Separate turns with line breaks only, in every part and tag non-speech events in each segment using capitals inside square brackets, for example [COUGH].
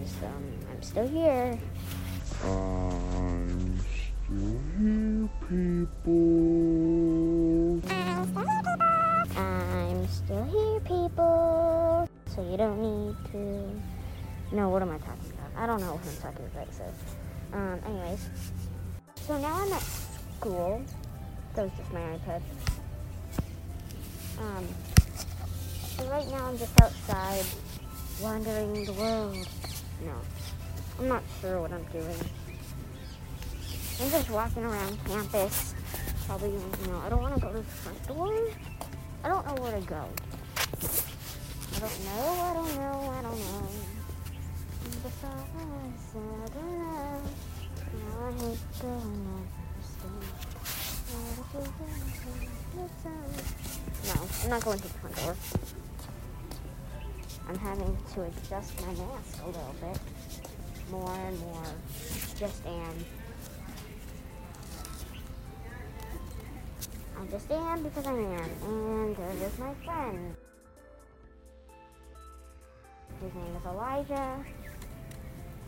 anyways, um, I'm still here.
I'm still here, people.
I'm still here, people. So you don't need to. No, what am I talking about? I don't know what I'm talking about. So, um, anyways, so now I'm at school. That was just my iPad. Um, and right now I'm just outside, wandering the world. No, I'm not sure what I'm doing. I'm just walking around campus. Probably, you know, I don't want to go to the front door. I don't know where to go. I don't know, I don't know, I don't know. No, I'm not going to the front door. I'm having to adjust my mask a little bit. More and more. Just am. I just am because I am. And there is my friend. His name is Elijah.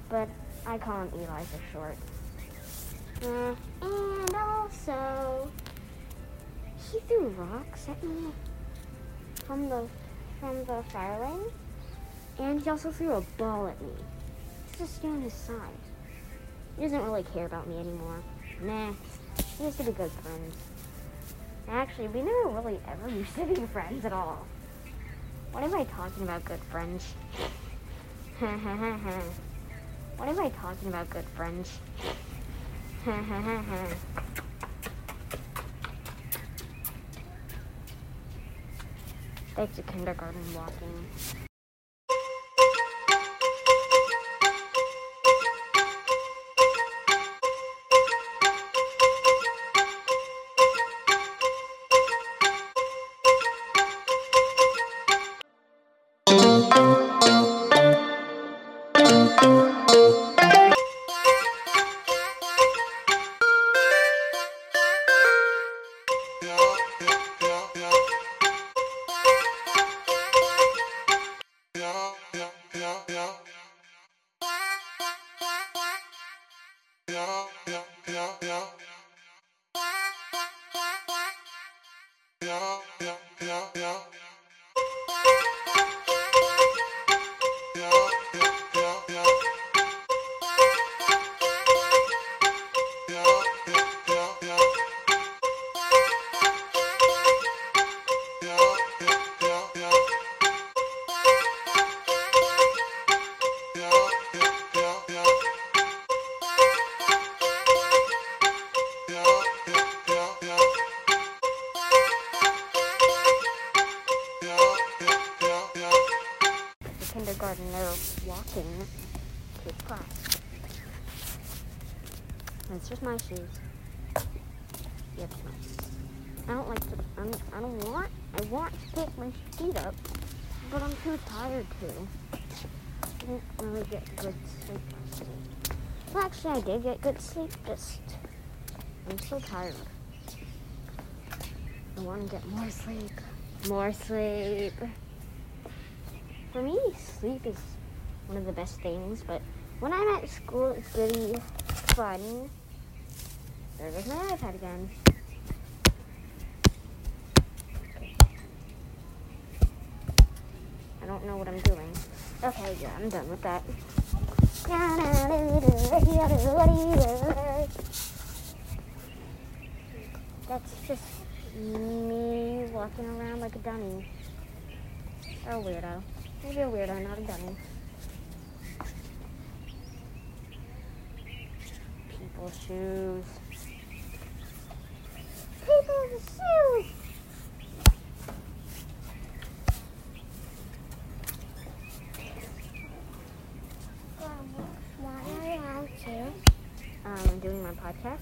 But I call him Eli for short. Uh, and also, he threw rocks at me from the from the fire lane, and he also threw a ball at me. Just stay on his side. He doesn't really care about me anymore. Nah, we used to be good friends. Actually, we never really ever [LAUGHS] used to be friends at all. What am I talking about, good friends? [LAUGHS] what am I talking about, good friends? [LAUGHS] Thanks to kindergarten walking. Walking to class. It's just my shoes. Yep, I don't like to. I'm, I don't want. I want to pick my feet up, but I'm too tired to. I didn't really get good sleep. Well, actually, I did get good sleep. Just I'm so tired. I want to get more sleep. More sleep. For me, sleep is one of the best things, but when I'm at school, it's really fun. There goes my iPad again. I don't know what I'm doing. Okay, yeah, I'm done with that. That's just me walking around like a dummy. Or a weirdo. Maybe a weirdo, not a dummy. People's shoes. People's shoes! Um, I'm doing my podcast.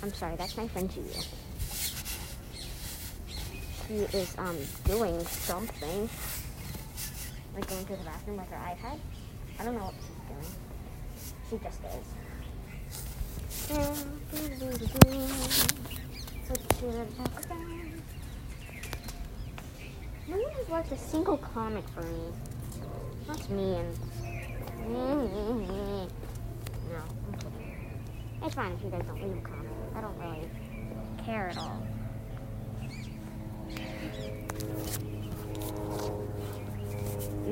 I'm sorry, that's my friend Julia. She is um doing something. Like going to the bathroom with her iPad. I don't know what she's doing. She just is. I talk about? nobody's left a single comment for me. That's mean. No, I'm kidding. It's fine if you guys don't leave a comment. I don't really care at all.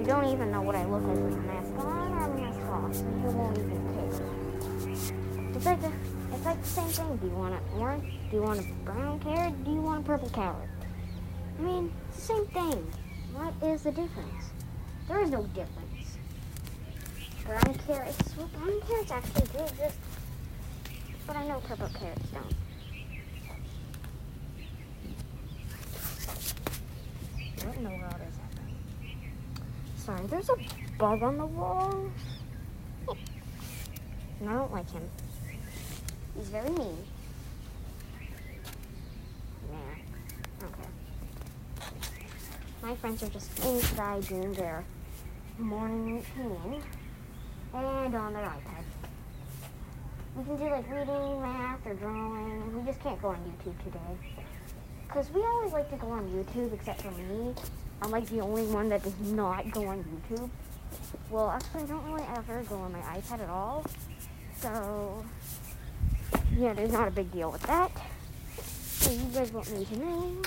Don't even know what I look like with a mask on or a mask off, you won't even care. It's like the, it's like the same thing. Do you want an orange? Do you want a brown carrot? Do you want a purple carrot? I mean, it's the same thing. What is the difference? There is no difference. Brown carrots, well, brown carrots actually do exist, but I know purple carrots don't. What in the world is happening? There's a bug on the wall. And I don't like him. He's very mean. Yeah. Okay. My friends are just inside doing their morning routine and on their iPad. We can do like reading, math, or drawing. We just can't go on YouTube today. Because we always like to go on YouTube, except for me. I'm like the only one that does not go on YouTube. Well, actually, I don't really ever go on my iPad at all. So, yeah, there's not a big deal with that. So you guys want me to know.